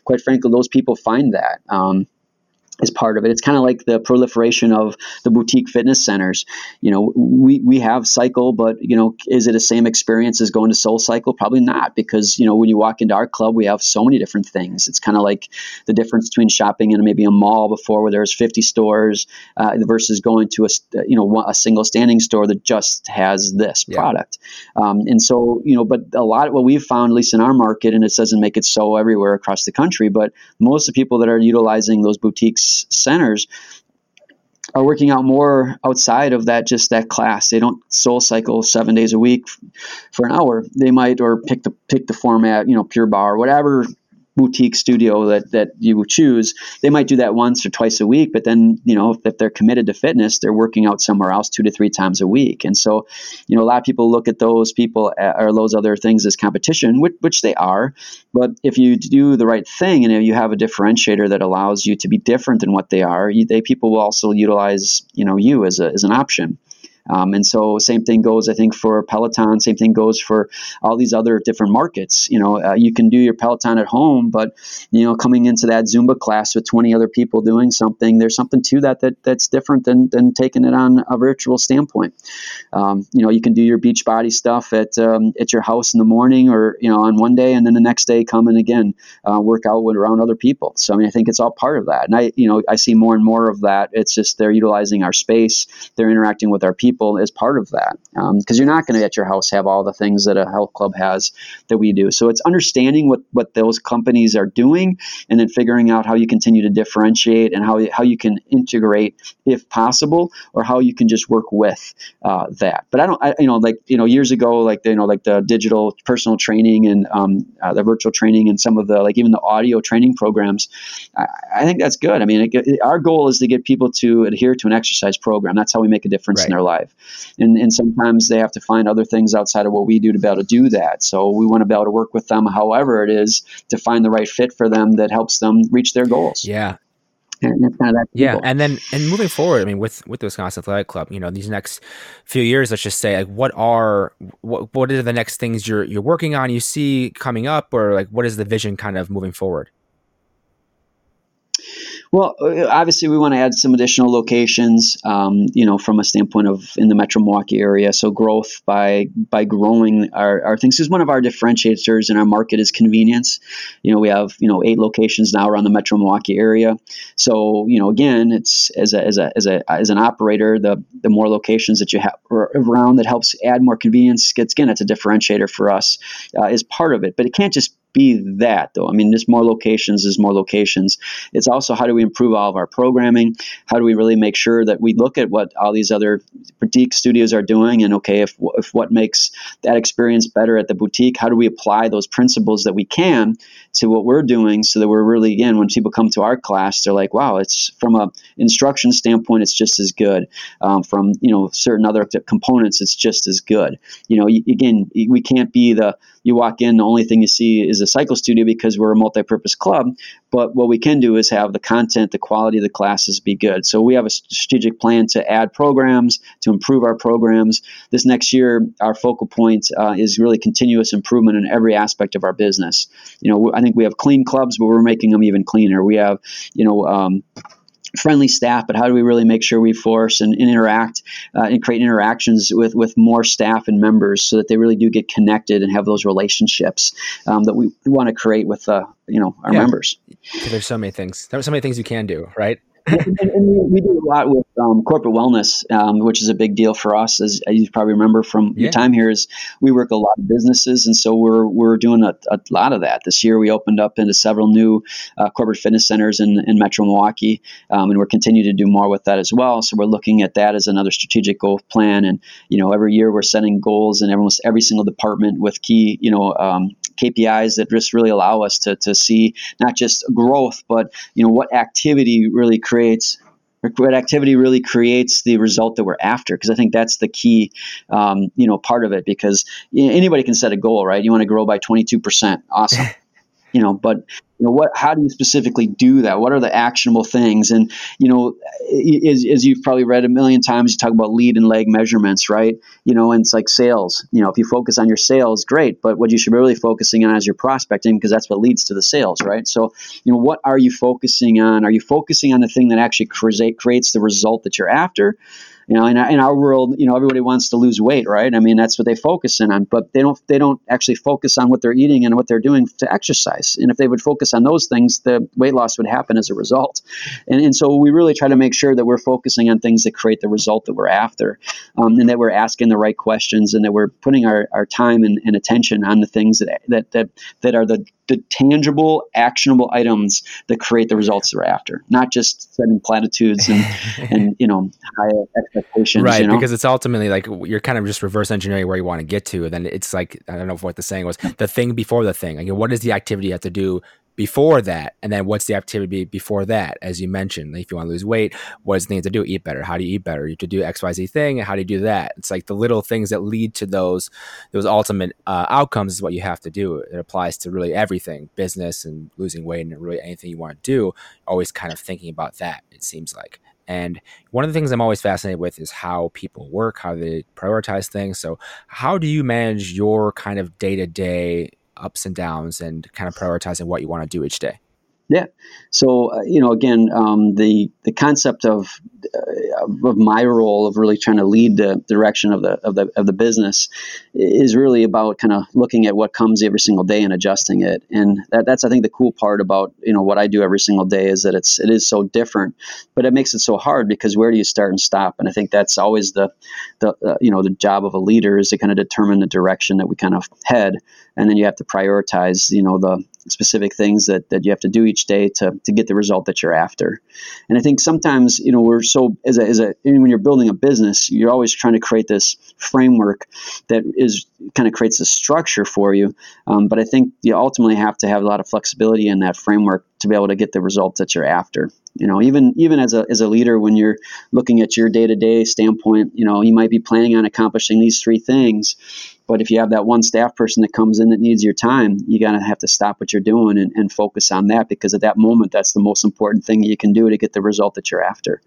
quite frankly, those people find that. Um, is part of it. It's kind of like the proliferation of the boutique fitness centers. You know, we, we have Cycle, but you know, is it the same experience as going to SoulCycle? Probably not, because you know, when you walk into our club, we have so many different things. It's kind of like the difference between shopping in maybe a mall before, where there's 50 stores, uh, versus going to a you know a single standing store that just has this yeah. product. Um, and so you know, but a lot of what we've found, at least in our market, and it doesn't make it so everywhere across the country, but most of the people that are utilizing those boutiques centers are working out more outside of that just that class. They don't soul cycle seven days a week for an hour. They might or pick the pick the format, you know, Pure Barre, whatever boutique studio that that you choose, they might do that once or twice a week. But then, you know, if they're committed to fitness, they're working out somewhere else two to three times a week. And so, you know, a lot of people look at those people uh, or those other things as competition, which, which they are. But if you do the right thing and if you have a differentiator that allows you to be different than what they are, you, they people will also utilize, you know, you as a as an option. Um, and so, same thing goes, I think, for Peloton. Same thing goes for all these other different markets. You know, uh, you can do your Peloton at home, but you know, coming into that Zumba class with 20 other people doing something, there's something to that, that that's different than than taking it on a virtual standpoint. Um, you know, you can do your Beachbody stuff at um, at your house in the morning, or you know, on one day, and then the next day come and again uh, work out with around other people. So I mean, I think it's all part of that, and I you know I see more and more of that. It's just they're utilizing our space, they're interacting with our people people as part of that because um, you're not going to at your house have all the things that a health club has that we do. So it's understanding what what those companies are doing and then figuring out how you continue to differentiate and how how you can integrate if possible or how you can just work with uh, that. But I don't, I, you know, like you know, years ago, like you know, like the digital personal training and um, uh, the virtual training and some of the like even the audio training programs. I, I think that's good. I mean, it, it, our goal is to get people to adhere to an exercise program. That's how we make a difference right. in their life. And and sometimes they have to find other things outside of what we do to be able to do that. So we want to be able to work with them, however it is, to find the right fit for them that helps them reach their goals. Yeah, and kind of yeah, and then and moving forward, I mean, with with the Wisconsin Athletic Club, you know, these next few years, let's just say, like, what are what what are the next things you're you're working on? You see coming up, or like, what is the vision kind of moving forward? Well, uh, obviously, we want to add some additional locations. Um, you know, from a standpoint of in the Metro Milwaukee area, so growth by by growing our, our things is one of our differentiators in our market is convenience. You know, we have you know eight locations now around the Metro Milwaukee area. So you know, again, it's as a as a as a as an operator, the the more locations that you have around that helps add more convenience. Gets again, it's a differentiator for us uh, is part of it, but it can't just be that though. I mean, there's more locations, there's more locations. It's also how do we improve all of our programming? How do we really make sure that we look at what all these other boutique studios are doing and okay, if, if what makes that experience better at the boutique, how do we apply those principles that we can to what we're doing so that we're really again when people come to our class, they're like, wow, it's from a instruction standpoint, it's just as good. Um, from you know certain other components, it's just as good. You know, again, we can't be the you walk in, the only thing you see is a cycle studio because we're a multi-purpose club. But what we can do is have the content, the quality of the classes be good. So we have a strategic plan to add programs, to improve our programs. This next year, our focal point uh, is really continuous improvement in every aspect of our business. You know, I think we have clean clubs, but we're making them even cleaner. We have, you know, um, friendly staff, but how do we really make sure we force and, and interact uh, and create interactions with, with more staff and members so that they really do get connected and have those relationships um, that we want to create with uh, you know our yeah. members. There's so many things. There's so many things you can do, right? And, and we, do a lot with um, corporate wellness, um, which is a big deal for us. As, as you probably remember from yeah. your time here, is we work a lot of businesses, and so we're we're doing a, a lot of that. This year, we opened up into several new uh, corporate fitness centers in, in Metro Milwaukee, um, and we're continuing to do more with that as well. So we're looking at that as another strategic goal plan, and you know, every year we're setting goals in almost every single department with key you know um, KPIs that just really allow us to to see not just growth, but you know what activity really creates what activity really creates the result that we're after because i think that's the key um, you know part of it because anybody can set a goal right? You want to grow by 22% awesome you know but you know what how do you specifically do that? What are the actionable things? And you know as, as, you've probably read a million times you talk about lead and lag measurements right? You know and it's like sales. You know if you focus on your sales great but what you should be really focusing on is your prospecting because that's what leads to the sales right? So you know what are you focusing on? Are you focusing on the thing that actually creates the result that you're after you know, in our, in our world, you know, everybody wants to lose weight, right? I mean, that's what they focus in on, but they don't they don't actually focus on what they're eating and what they're doing to exercise. And if they would focus on those things, the weight loss would happen as a result. And, and so we really try to make sure that we're focusing on things that create the result that we're after, um, and that we're asking the right questions, and that we're putting our, our time and, and attention on the things that that that, that are the the tangible, actionable items that create the results they're after, not just setting platitudes and, and you know, high expectations. Right. You know? Because it's ultimately like you're kind of just reverse engineering where you want to get to. And then it's like, I don't know what the saying was, the thing before the thing. Like, what is the activity you have to do before that and then what's the activity before that as you mentioned if you want to lose weight what is the thing to do? Eat better. How do you eat better? You have to do xyz thing and how do you do that? It's like the little things that lead to those those ultimate uh, outcomes is what you have to do. It applies to really everything business and losing weight and really anything you want to do always kind of thinking about that it seems like. And one of the things I'm always fascinated with is how people work, how they prioritize things. So, how do you manage your kind of day to day ups and downs and kind of prioritizing what you want to do each day? Yeah. So uh, you know, again, um, the the concept of uh, of my role of really trying to lead the direction of the of the of the business is really about kind of looking at what comes every single day and adjusting it. And that, that's I think the cool part about you know what I do every single day is that it's it is so different, but it makes it so hard because where do you start and stop? And I think that's always the the uh, you know the job of a leader is to kind of determine the direction that we kind of head, and then you have to prioritize you know the specific things that, that you have to do each day to, to get the result that you're after. And I think sometimes, you know, we're so, as a, as a, when you're building a business, you're always trying to create this framework that is kind of creates a structure for you. Um, but I think you ultimately have to have a lot of flexibility in that framework to be able to get the results that you're after. You know, even even as a as a leader, when you're looking at your day to day standpoint, you know, you might be planning on accomplishing these three things, but if you have that one staff person that comes in that needs your time, you gotta have to stop what you're doing and, and focus on that because at that moment, that's the most important thing you can do to get the result that you're after.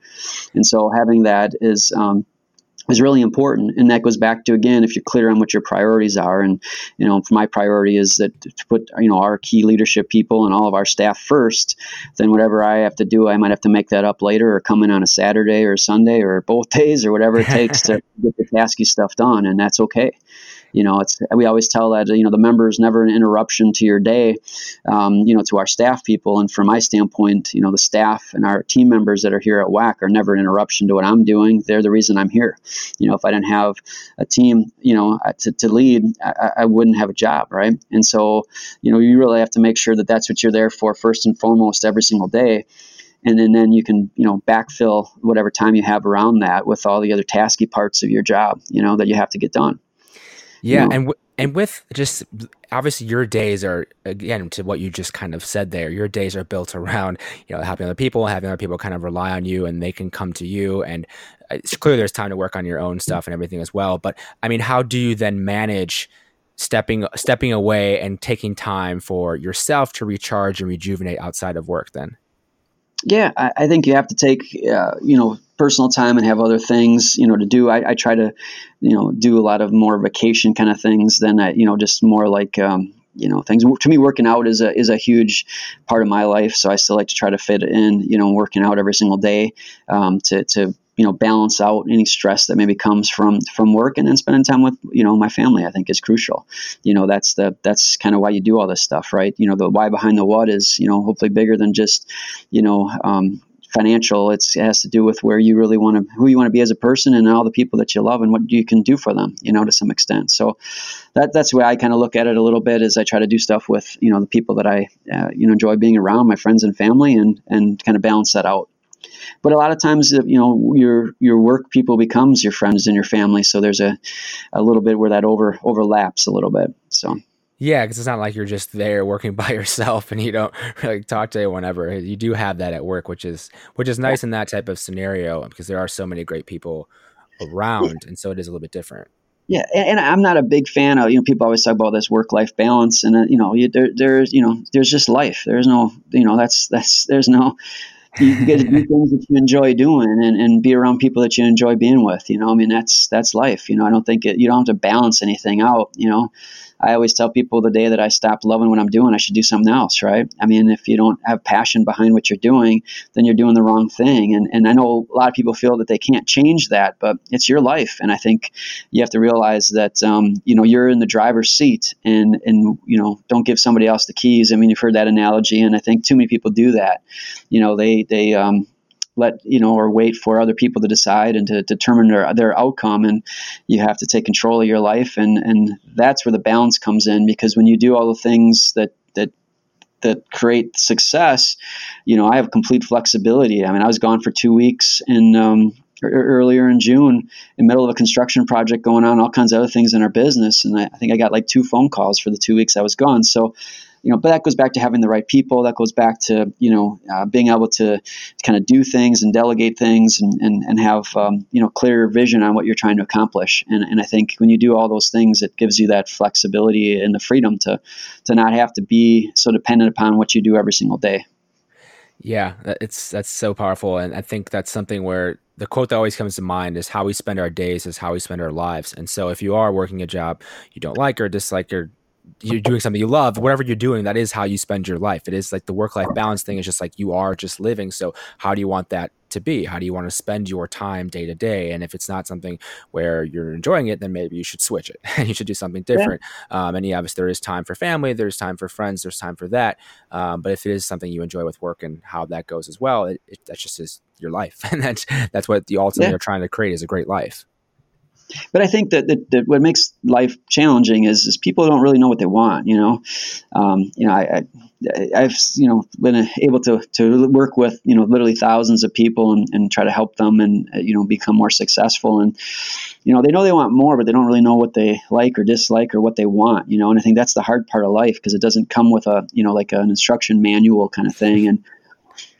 And so having that is um, is really important. And that goes back to again if you're clear on what your priorities are. And you know my priority is that to put you know our key leadership people and all of our staff first. Then whatever i have to do i might have to make that up later or come in on a saturday or sunday or both days or whatever it takes to get the tasky stuff done. And that's okay you know, it's we always tell that you know the member is never an interruption to your day. Um, you know, to our staff people, and from my standpoint, you know, the staff and our team members that are here at WAC are never an interruption to what I'm doing. They're the reason I'm here. You know, if I didn't have a team, you know, uh, to, to lead, I, I wouldn't have a job, right? And so, you know, you really have to make sure that that's what you're there for first and foremost every single day and then, then you can you know backfill whatever time you have around that with all the other tasky parts of your job you know that you have to get done yeah, and w- and with just obviously your days are again to what you just kind of said there. Your days are built around you know helping other people, having other people kind of rely on you, and they can come to you. And uh, it's clear there's time to work on your own stuff and everything as well. But I mean, how do you then manage? stepping stepping away and taking time for yourself to recharge and rejuvenate outside of work then yeah i, I think you have to take uh, you know personal time and have other things, you know, to do. I, I, try to, you know, do a lot of more vacation kind of things than I, you know, just more like, um, you know, things. To me, working out is a is a huge part of my life. So I still like to try to fit in, you know, working out every single day um, to to you know balance out any stress that maybe comes from from work and then spending time with you know my family i think is crucial you know that's the that's kind of why you do all this stuff right you know the why behind the what is you know hopefully bigger than just you know um, financial. It's, it has to do with where you really want to, who you want to be as a person, and all the people that you love, and what you can do for them. You know, to some extent. So that that's the way I kind of look at it a little bit. Is I try to do stuff with you know the people that I uh, you know enjoy being around, my friends and family, and and kind of balance that out. But a lot of times, you know, your your work people becomes your friends and your family. So there's a, a little bit where that over overlaps a little bit. So yeah, because it's not like you're just there working by yourself and you don't really talk to anyone ever. You do have that at work, which is which is nice in that type of scenario because there are so many great people around, and so it is a little bit different. Yeah, and, I'm not a big fan of you know people always talk about this work life balance, and uh, you know you, there, there's you know there's just life. There's no you know that's that's there's no you get to do things that you enjoy doing and, and be around people that you enjoy being with. You know, I mean that's that's life. You know, I don't think it, you don't have to balance anything out. You know, I always tell people the day that I stop loving what I'm doing, I should do something else, right? I mean, if you don't have passion behind what you're doing, then you're doing the wrong thing. And, and I know a lot of people feel that they can't change that, but it's your life. And I think you have to realize that, um, you know, you're in the driver's seat and, and, you know, don't give somebody else the keys. I mean, you've heard that analogy, and I think too many people do that. You know, they, they, um, let you know or wait for other people to decide and to determine their their outcome and you have to take control of your life and and that's where the balance comes in because when you do all the things that that that create success you know i have complete flexibility i mean i was gone for two weeks in um, earlier in June, in the middle of a construction project going on, all kinds of other things in our business. And I, I, think I got like two phone calls for the two weeks I was gone. So you know, but that goes back to having the right people. That goes back to you know uh, being able to, kind of do things and delegate things and and, and have um, you know clear vision on what you're trying to accomplish. And and I think when you do all those things, it gives you that flexibility and the freedom to to not have to be so dependent upon what you do every single day. Yeah, it's that's so powerful, and I think that's something where the quote that always comes to mind is how we spend our days is how we spend our lives. And so if you are working a job you don't like or dislike or you're doing something you love, whatever you're doing, that is how you spend your life. It is like the work life balance thing is just like you are just living. So how do you want that to be? How do you want to spend your time day to day? And if it's not something where you're enjoying it, then maybe you should switch it and you should do something different. Yeah. Um, and yeah, obviously there is time for family, there's time for friends, there's time for that. Um, but if it is something you enjoy with work and how that goes as well, it, it, that's just is your life. And that's, that's what the ultimate yeah. are trying to create is a great life. But I think that, that, that, what makes life challenging is, is people don't really know what they want. You know, um, you know, I, I, have you know been able to to work with you know literally thousands of people and, and try to help them and uh, you know become more successful. And you know, they know they want more, but they don't really know what they like or dislike or what they want. You know, and I think that's the hard part of life because it doesn't come with a you know like an instruction manual kind of thing. And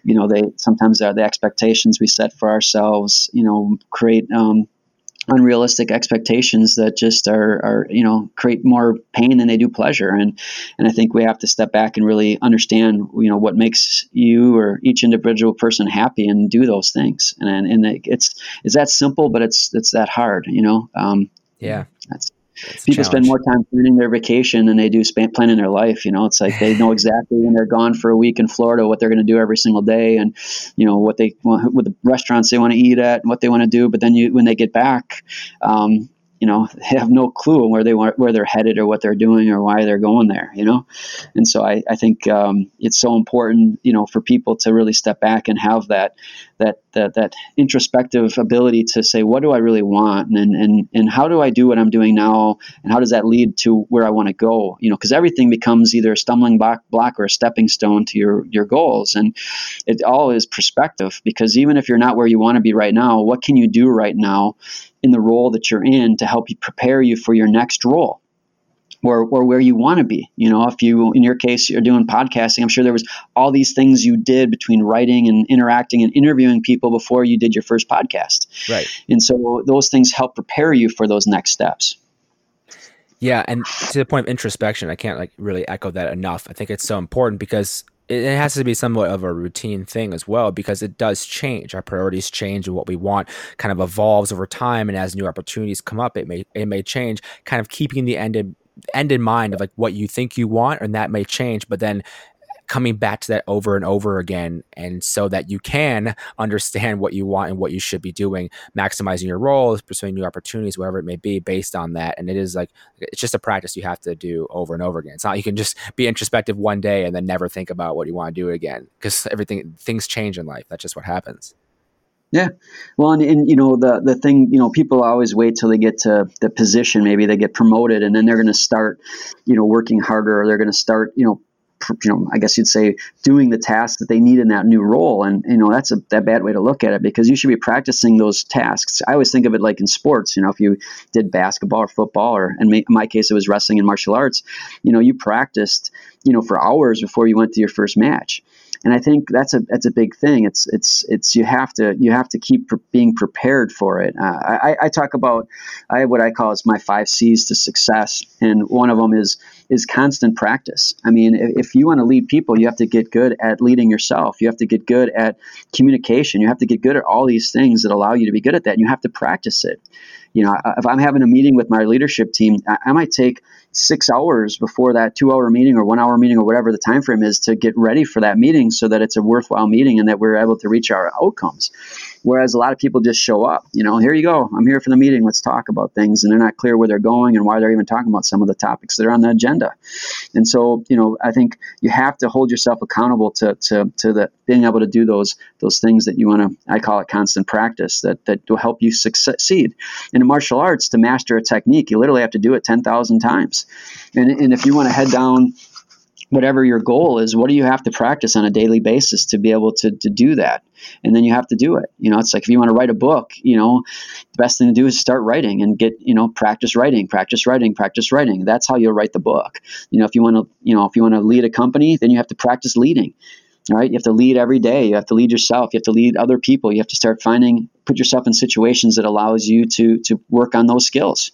you know, they sometimes are the expectations we set for ourselves. You know, create um, unrealistic expectations that just are, are you know create more pain than they do pleasure. And and I think we have to step back and really understand you know what makes you or each individual person happy and do those things. And and it's it's that simple but it's it's that hard you know? Um, yeah. that's people spend more time planning their vacation than they do span- planning their life. You know, it's like they know exactly when they're gone for a week in Florida what they're going to do every single day, and you know what they want, what the restaurants they want to eat at, and what they want to do. But then you, when they get back, um, you know they have no clue where they want where they're headed or what they're doing or why they're going there you know and so i, I think um, it's so important you know for people to really step back and have that that that, that introspective ability to say what do i really want? And, and and how do i do what i'm doing now? And how does that lead to where i want to go? You know because everything becomes either a stumbling block, block or a stepping stone to your your goals. And it all is perspective because even if you're not where you want to be right now what can you do right now in the role that you're in to help you prepare you for your next role or, or where you want to be. You know, if you, in your case, you're doing podcasting, I'm sure there was all these things you did between writing and interacting and interviewing people before you did your first podcast. Right. And so those things help prepare you for those next steps. Yeah, and to the point of introspection, I can't like really echo that enough. I think it's so important because it has to be somewhat of a routine thing as well because it does change. Our priorities change and what we want kind of evolves over time. And as new opportunities come up, it may it may change. Kind of keeping the end in end in mind of like what you think you want, and that may change. But then coming back to that over and over again and so that you can understand what you want and what you should be doing maximizing your roles pursuing new opportunities whatever it may be based on that. And it is like it's just a practice you have to do over and over again. It's not you can just be introspective one day and then never think about what you want to do again because everything things change in life. That's just what happens yeah. Well, and, and, you know, the, the thing, you know, people always wait till they get to the position, maybe they get promoted and then they're going to start, you know, working harder or they're going to start, you know, you know, I guess you'd say doing the tasks that they need in that new role. And, you know, that's a that bad way to look at it because you should be practicing those tasks. I always think of it like in sports, you know, if you did basketball or football, or in my case, it was wrestling and martial arts, you know, you practiced, you know, for hours before you went to your first match and I think that's a that's a big thing. It's it's it's you have to you have to keep pre- being prepared for it. Uh, I, I talk about I what I call is my five C's to success, and one of them is is constant practice. I mean, if, if you want to lead people, you have to get good at leading yourself. You have to get good at communication. You have to get good at all these things that allow you to be good at that. And you have to practice it. You know, if I'm having a meeting with my leadership team, I, might take six hours before that two hour meeting or one hour meeting or whatever the time frame is to get ready for that meeting so that it's a worthwhile meeting and that we're able to reach our outcomes whereas a lot of people just show up you know here you go. I'm here for the meeting. Let's talk about things. And they're not clear where they're going and why they're even talking about some of the topics that are on the agenda. And so you know i think you have to hold yourself accountable to to, to the being able to do those those things that you want to i call it constant practice that that will help you succeed. In martial arts to master a technique you literally have to do it 10,000 times. And, and if you want to head down whatever your goal is, what do you have to practice on a daily basis to be able to, to do that? And then you have to do it. You know, it's like if you want to write a book, you know, the best thing to do is start writing and get, you know, practice writing, practice writing, practice writing. That's how you'll write the book. You know, if you want to, you know, if you want to lead a company, then you have to practice leading right? You have to lead every day. You have to lead yourself. You have to lead other people. You have to start finding, put yourself in situations that allows you to to work on those skills,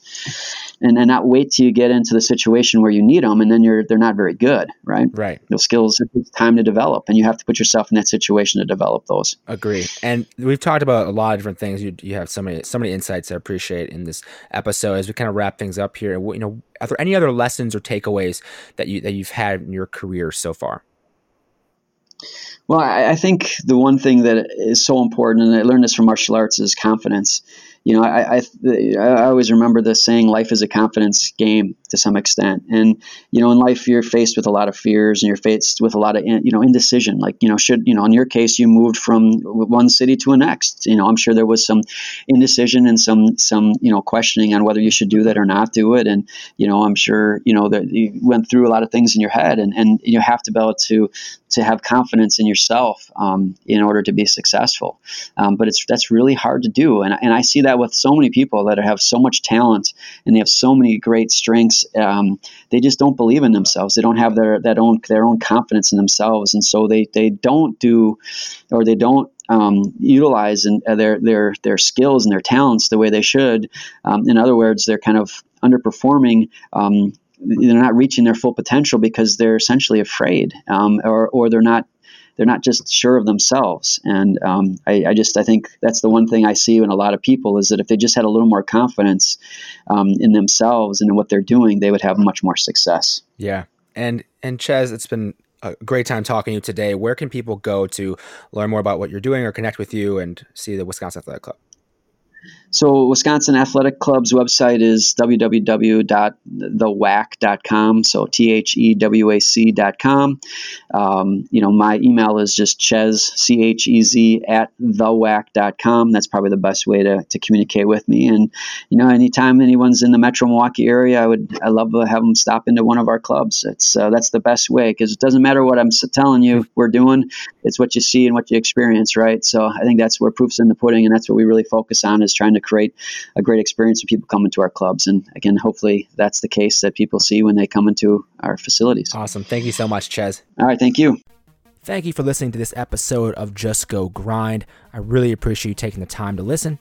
and and not wait till you get into the situation where you need them, and then you're they're not very good, right? Right. Those skills it time to develop, and you have to put yourself in that situation to develop those. Agree. And we've talked about a lot of different things. You you have so many so many insights I appreciate in this episode as we kind of wrap things up here. What you know, are there any other lessons or takeaways that you that you've had in your career so far? Well, I, I think the one thing that is so important, and I learned this from martial arts, is confidence you know, I, I, I always remember the saying, life is a confidence game to some extent. And, you know, in life, you're faced with a lot of fears and you're faced with a lot of, you know, indecision. Like, you know, should, you know, in your case, you moved from one city to a next. You know, I'm sure there was some indecision and some, some, you know, questioning on whether you should do that or not do it. And, you know, I'm sure, you know, that you went through a lot of things in your head and, and you have to be able to, to have confidence in yourself um, in order to be successful. Um, but it's, that's really hard to do. And, and I see that with so many people that have so much talent and they have so many great strengths. Um, they just don't believe in themselves. They don't have their that own their own confidence in themselves, and so they they don't do or they don't um, utilize and uh, their their their skills and their talents the way they should. Um, in other words, they're kind of underperforming. Um, they're not reaching their full potential because they're essentially afraid, um, or or they're not they're not just sure of themselves. And um, I, I, just I think that's the one thing I see in a lot of people is that if they just had a little more confidence um, in themselves and in what they're doing, they would have much more success. Yeah, and and Chez, it's been a great time talking to you today. Where can people go to learn more about what you're doing or connect with you and see the Wisconsin Athletic Club? So, Wisconsin Athletic Club's website is www.thewac.com. So, T H E W A C.com. Um, you know, my email is just Chez, C H E Z, at thewac.com. That's probably the best way to, to communicate with me. And, you know, anytime anyone's in the metro Milwaukee area, I would, I love to have them stop into one of our clubs. It's, uh, that's the best way because it doesn't matter what I'm telling you we're doing, it's what you see and what you experience, right? So, I think that's where proof's in the pudding, and that's what we really focus on is trying to create a great experience for people coming to our clubs. And again, hopefully that's the case that people see when they come into our facilities. Awesome. Thank you so much, Chez. All right. Thank you. Thank you for listening to this episode of Just Go Grind. I really appreciate you taking the time to listen.